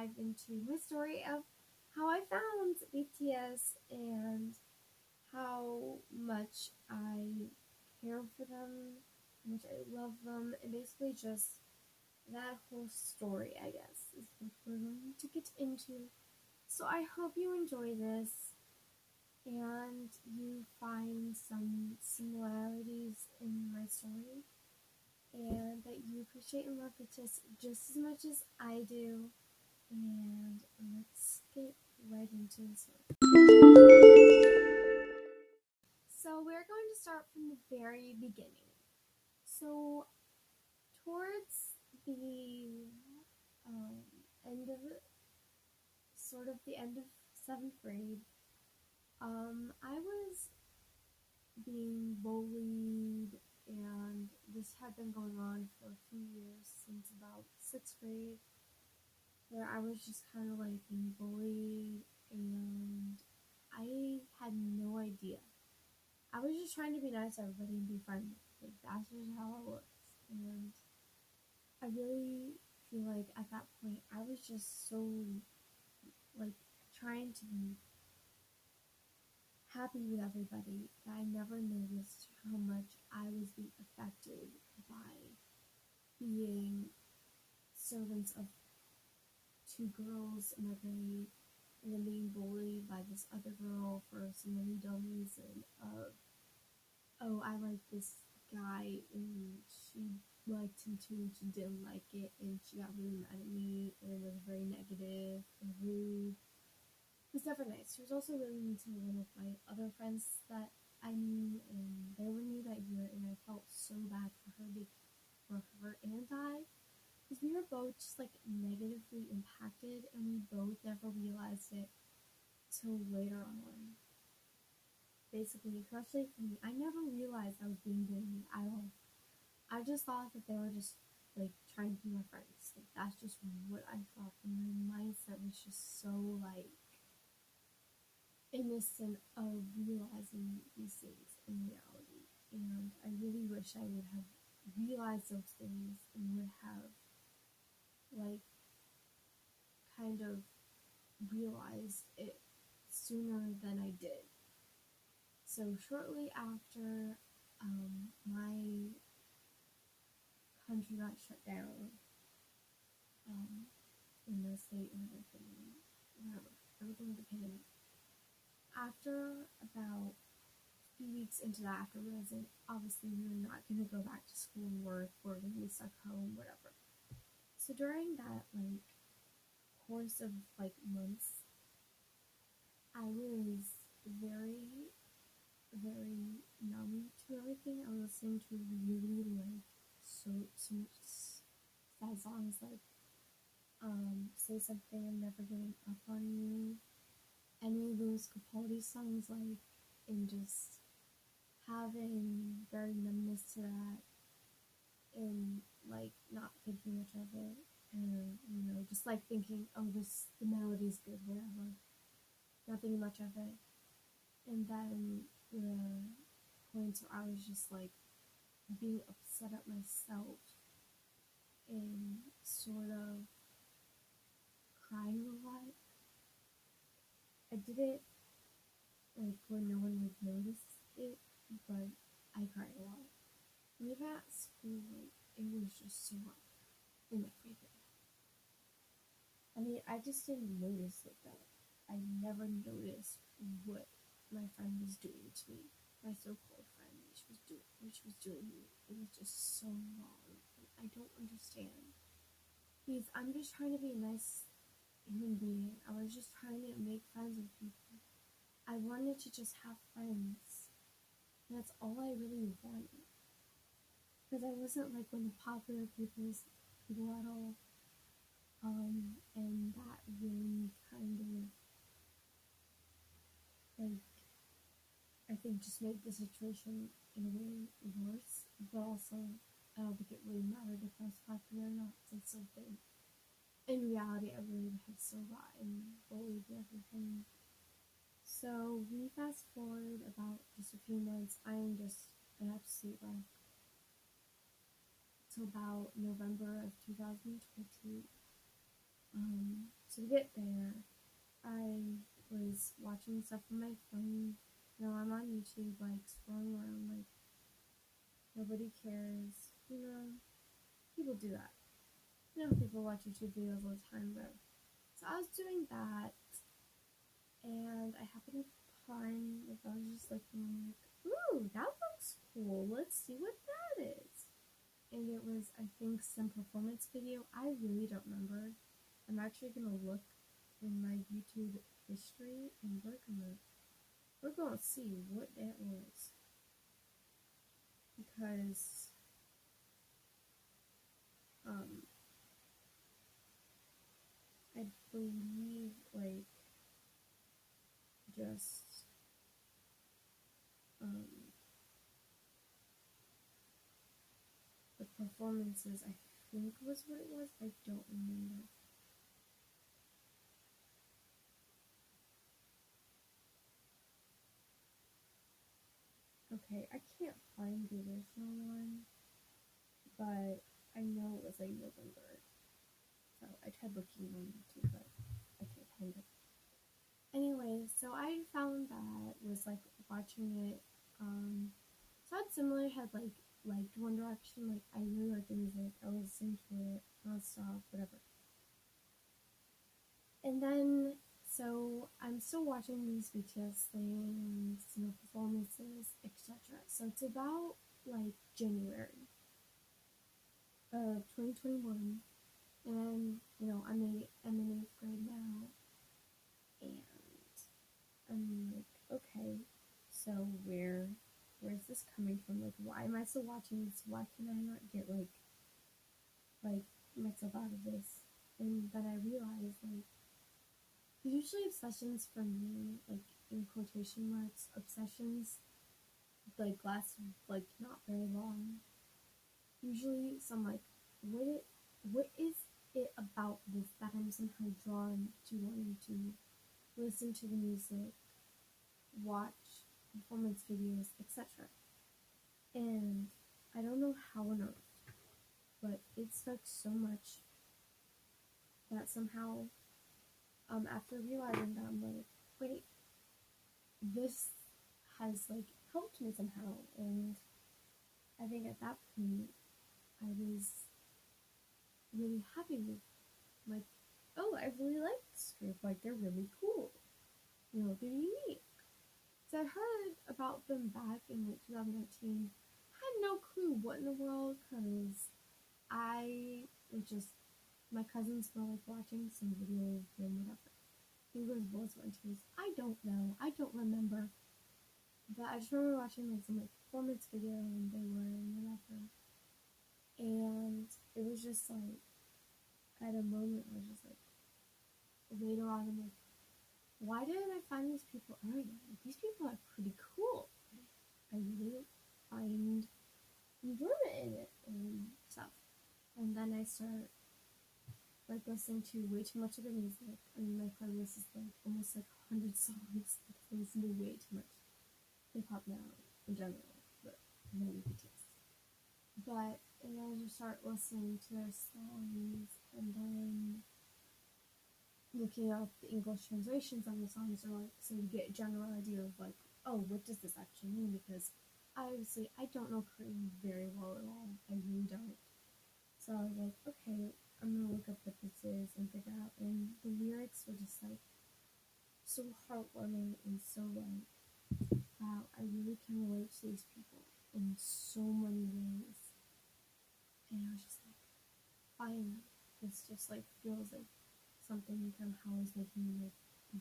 dive into my story of how I found BTS and how much I care for them, how much I love them, and basically just that whole story, I guess, is what we're going to get into. So I hope you enjoy this and you find some similarities in my story and that you appreciate and love BTS just as much as I do. And let's get right into the story. So we're going to start from the very beginning. So towards the um, end of sort of the end of seventh grade, um, I was being bullied, and this had been going on for a few years since about sixth grade, where I was just kind of like being bullied, and I had no idea. I was just trying to be nice to everybody and be friendly. Like that's just how I was, and I really feel like at that point I was just so like trying to be happy with everybody that I never noticed how much I was being affected by being servants of two girls in my grade and then being bullied by this other girl for some really dumb reason. Of oh I like this guy and she liked him too and she didn't like it and she got really mad at me and was very negative and rude. It was never nice. She was also really mean to one of my other friends that I knew, and they were new that year, and I felt so bad for her, for her and I, because we were both just like negatively impacted, and we both never realized it till later on. Basically, especially for me, I never realized I was being bullied at all. I just thought that they were just like trying to be my friends. Like that's just what I thought. And my mindset was just so like innocent of realizing these things in reality. And I really wish I would have realized those things and would have, like, kind of realized it sooner than I did. So, shortly after um, my country got shut down um, in the state and everything, whatever, everything with the after about a few weeks into that, after realizing obviously we are not going to go back to school and work, we are going to be stuck home, whatever. So during that like course of like months, I was very, very numb to everything. I was listening to really like so so sad songs like um, "Say Something," "I'm Never Giving Up on You." any of those Capaldi songs like and just having very numbness to that and like not thinking much of it and you know just like thinking oh this the melody's good whatever. Nothing much of it. And then the points where I was just like being upset at myself and sort of crying a lot. I did it like when no one would notice it, but I cried a lot. Even at school, like it was just so hard and everything. I mean, I just didn't notice it though. I never noticed what my friend was doing to me. My so-called friend, she was doing, she was doing me. It was just so wrong. I don't understand. Because I'm just trying to be a nice human being. I was just trying to make friends with people. I wanted to just have friends. That's all I really wanted. Because I wasn't like one of the popular people's people at all. Um, and that really kind of like I think just made the situation in a way worse. But also I don't think it really mattered if I was popular or not since something in reality, I really had so gotten bullied and everything. So we fast forward about just a few months. I am just an absolute wreck. Till about November of 2020. Um, so to get there, I was watching stuff on my phone. You know, I'm on YouTube, like scrolling around, like nobody cares. You know, people do that. You know, people watch YouTube videos all the time, bro. So I was doing that, and I happened to find, like, I was just looking, like, ooh, that looks cool. Let's see what that is. And it was, I think, some performance video. I really don't remember. I'm actually gonna look in my YouTube history, and we're gonna we're gonna see what that was because um I believe like just um the performances I think was what it was. I don't remember. Okay, I can't find the original one, but I know it was like November. So I tried looking on YouTube, but I can't find it. Anyway, so I found that was like watching it. Um, so I had similar had like liked One Direction. Like I really liked the music. I was listening to it nonstop, whatever. And then so I'm still watching these BTS things, you know, performances, etc. So it's about like January of 2021, and you know I'm in I'm in eighth grade now, and I'm like, okay, so where where's this coming from? Like, why am I still watching this? Why can I not get like like myself out of this? And then I realized like Usually obsessions for me, like in quotation marks, obsessions like last like not very long. Usually some like what it what is it about this that I'm somehow drawn to wanting to listen to the music, watch performance videos, etc. And I don't know how on earth, but it stuck so much that somehow um, after realizing that, I'm like, wait, this has like helped me somehow. And I think at that point, I was really happy with, like, oh, I really like this group. Like, they're really cool. You know, they're unique. So I heard about them back in like 2019. I had no clue what in the world because I was just my cousins were like watching some video of them, whatever. He was both teams. I don't know. I don't remember. But I just remember watching like some like performance video and they were and whatever. And it was just like at a moment I was just like later on I'm like, why didn't I find these people earlier? These people are pretty cool. I really find enjoyment in it and stuff. And then I start like listening to way too much of the music. Mean, my playlist is like almost like 100 songs I listen to way too much hip hop now in general, but mainly BTS. But and I just start listening to their songs and then looking up the English translations of the songs or like so you get a general idea of like, oh, what does this actually mean? Because obviously I don't know Korean very well at all. I really don't. So I was like, okay, I'm gonna look up what this is and figure out. And the lyrics were just like so heartwarming and so like, wow, I really can relate to these people in so many ways. And I was just like, finally, this just like feels like something from how is making me like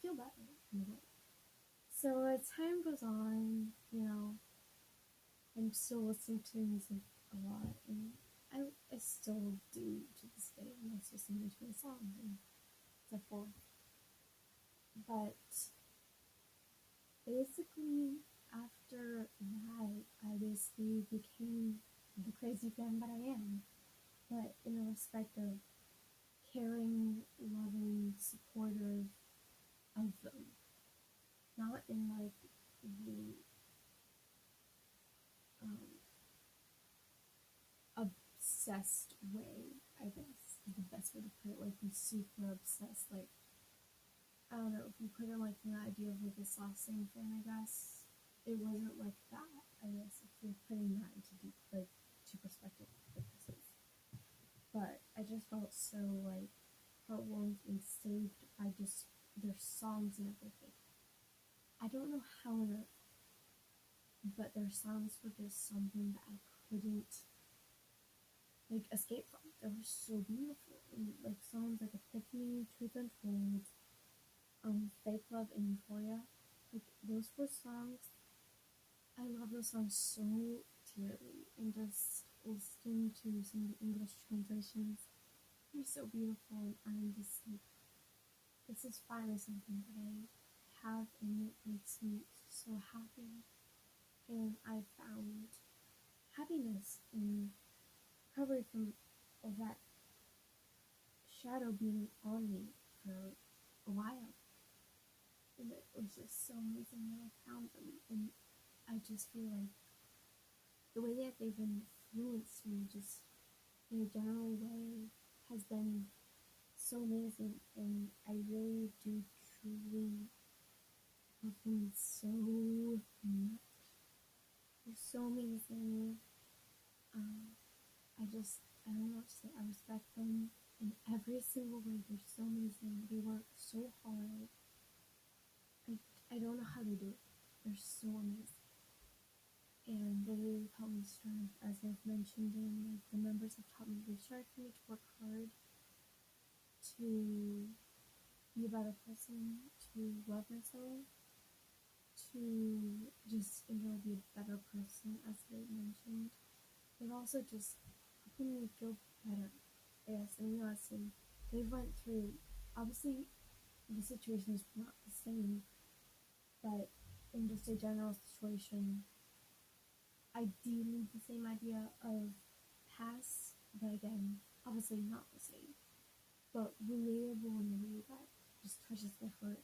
feel better a. So as time goes on, you know, I'm still listening to music a lot and I, I still do to this day when I listen to a songs and so forth. But basically, after that, I basically became the crazy fan that I am. But in the respect of caring, loving, supportive of them. not in like the um, obsessed way, I guess is the best way to put it. Like be super obsessed. Like I don't know if you put in like the idea of like a sasaeng thing. I guess it wasn't like that. I guess if you're putting that into deep, like to perspective. But I just felt so like heartwarmed and saved by just their songs and everything. I don't know how on earth, but their songs were just something that I couldn't like escape from. They were so beautiful. And like songs like Epiphany, Truth Untold, um, Fake Love and Euphoria. Like those four songs I love those songs so dearly and just listening to some of the English translations. You're so beautiful and I'm just this is finally something that I have and it makes me so happy. And I found happiness in recovery from all that shadow being on me for a while. And it was just so amazing that I found them. And I just feel like the way that they've influenced me just in a general way has been so amazing and I really do truly love them so much. They're so amazing. Um, I just, I don't know what to say. I respect them in every single way. They're so amazing. They work so hard. I, I don't know how they do it. They're so amazing. And they help me strive, as I've mentioned in like the members have taught me, they strive for me to work hard, to be a better person, to love myself, to just in general be a better person, as they mentioned, but also just helping me feel better. Yes, and realizing they went through obviously the situation is not the same, but in just a general situation, ideally the same idea of past, but again, obviously not the same, but relatable in a way that just touches my heart.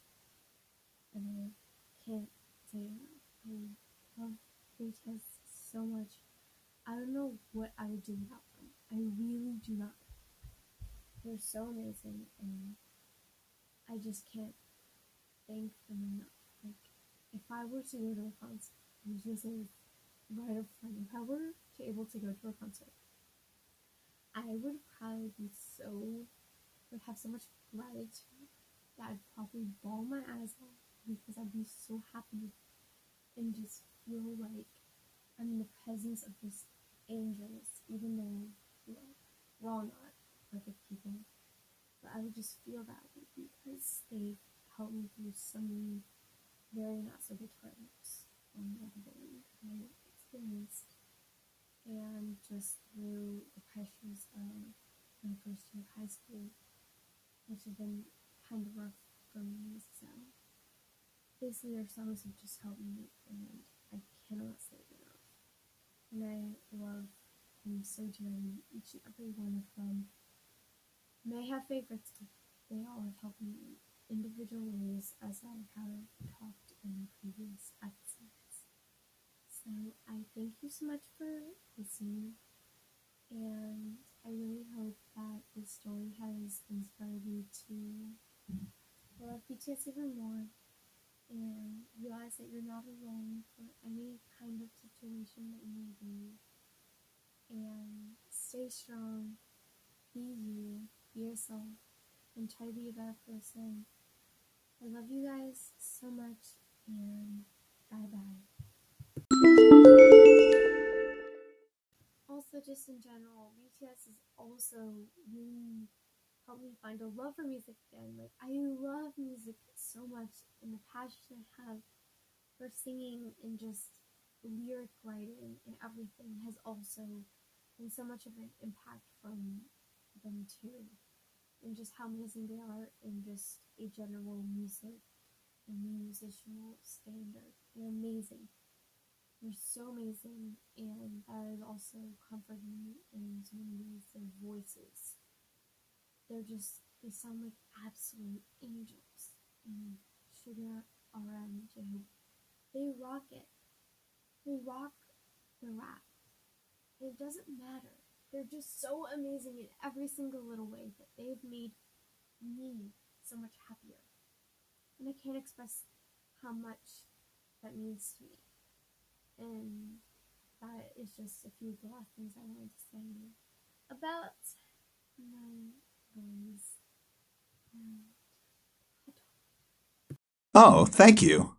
And I can't say enough. I love BTS so much. I don't know what I would do without them. I really do not. They're so amazing, and I just can't thank them enough. Like, if I were to go to a concert, I was gonna say front, if I were to able to go to a concert, I would probably be so, would have so much gratitude that I'd probably bawl my eyes out because I'd be so happy and just feel like I'm in the presence of just angels, even though, you know, we're all not perfect people. But I would just feel that way because they helped me through so many very not so good times um, that I experienced. And just through the pressures of my first year of high school, which have been kind of rough for me. So basically, their songs have just helped me, and I cannot say it enough. And I love them so dearly, each and every one of them. May have favorites, but they all have helped me in individual ways, as I have talked in previous episodes. So I thank you so much for listening, and I really hope that this story has inspired you to love BTS even more and realize that you're not alone for any kind of situation that you may be. And stay strong, be you, be yourself, and try to be a better person. I love you guys so much, and bye bye. Also, just in general, BTS is also really helped me find a love for music again. Like, I love music so much, and the passion I have for singing and just lyric writing and everything has also been so much of an impact from them too. And just how amazing they are in just a general music and musical standard. They're amazing. They're so amazing, and that has also comforted me in so many ways. Their voices, they're just, they sound like absolute angels. And Suga RM who they rock it. They rock the rap. It doesn't matter. They're just so amazing in every single little way that they've made me so much happier. And I can't express how much that means to me. And that is just a few of the last things I wanted to say about my boys. Oh, thank you.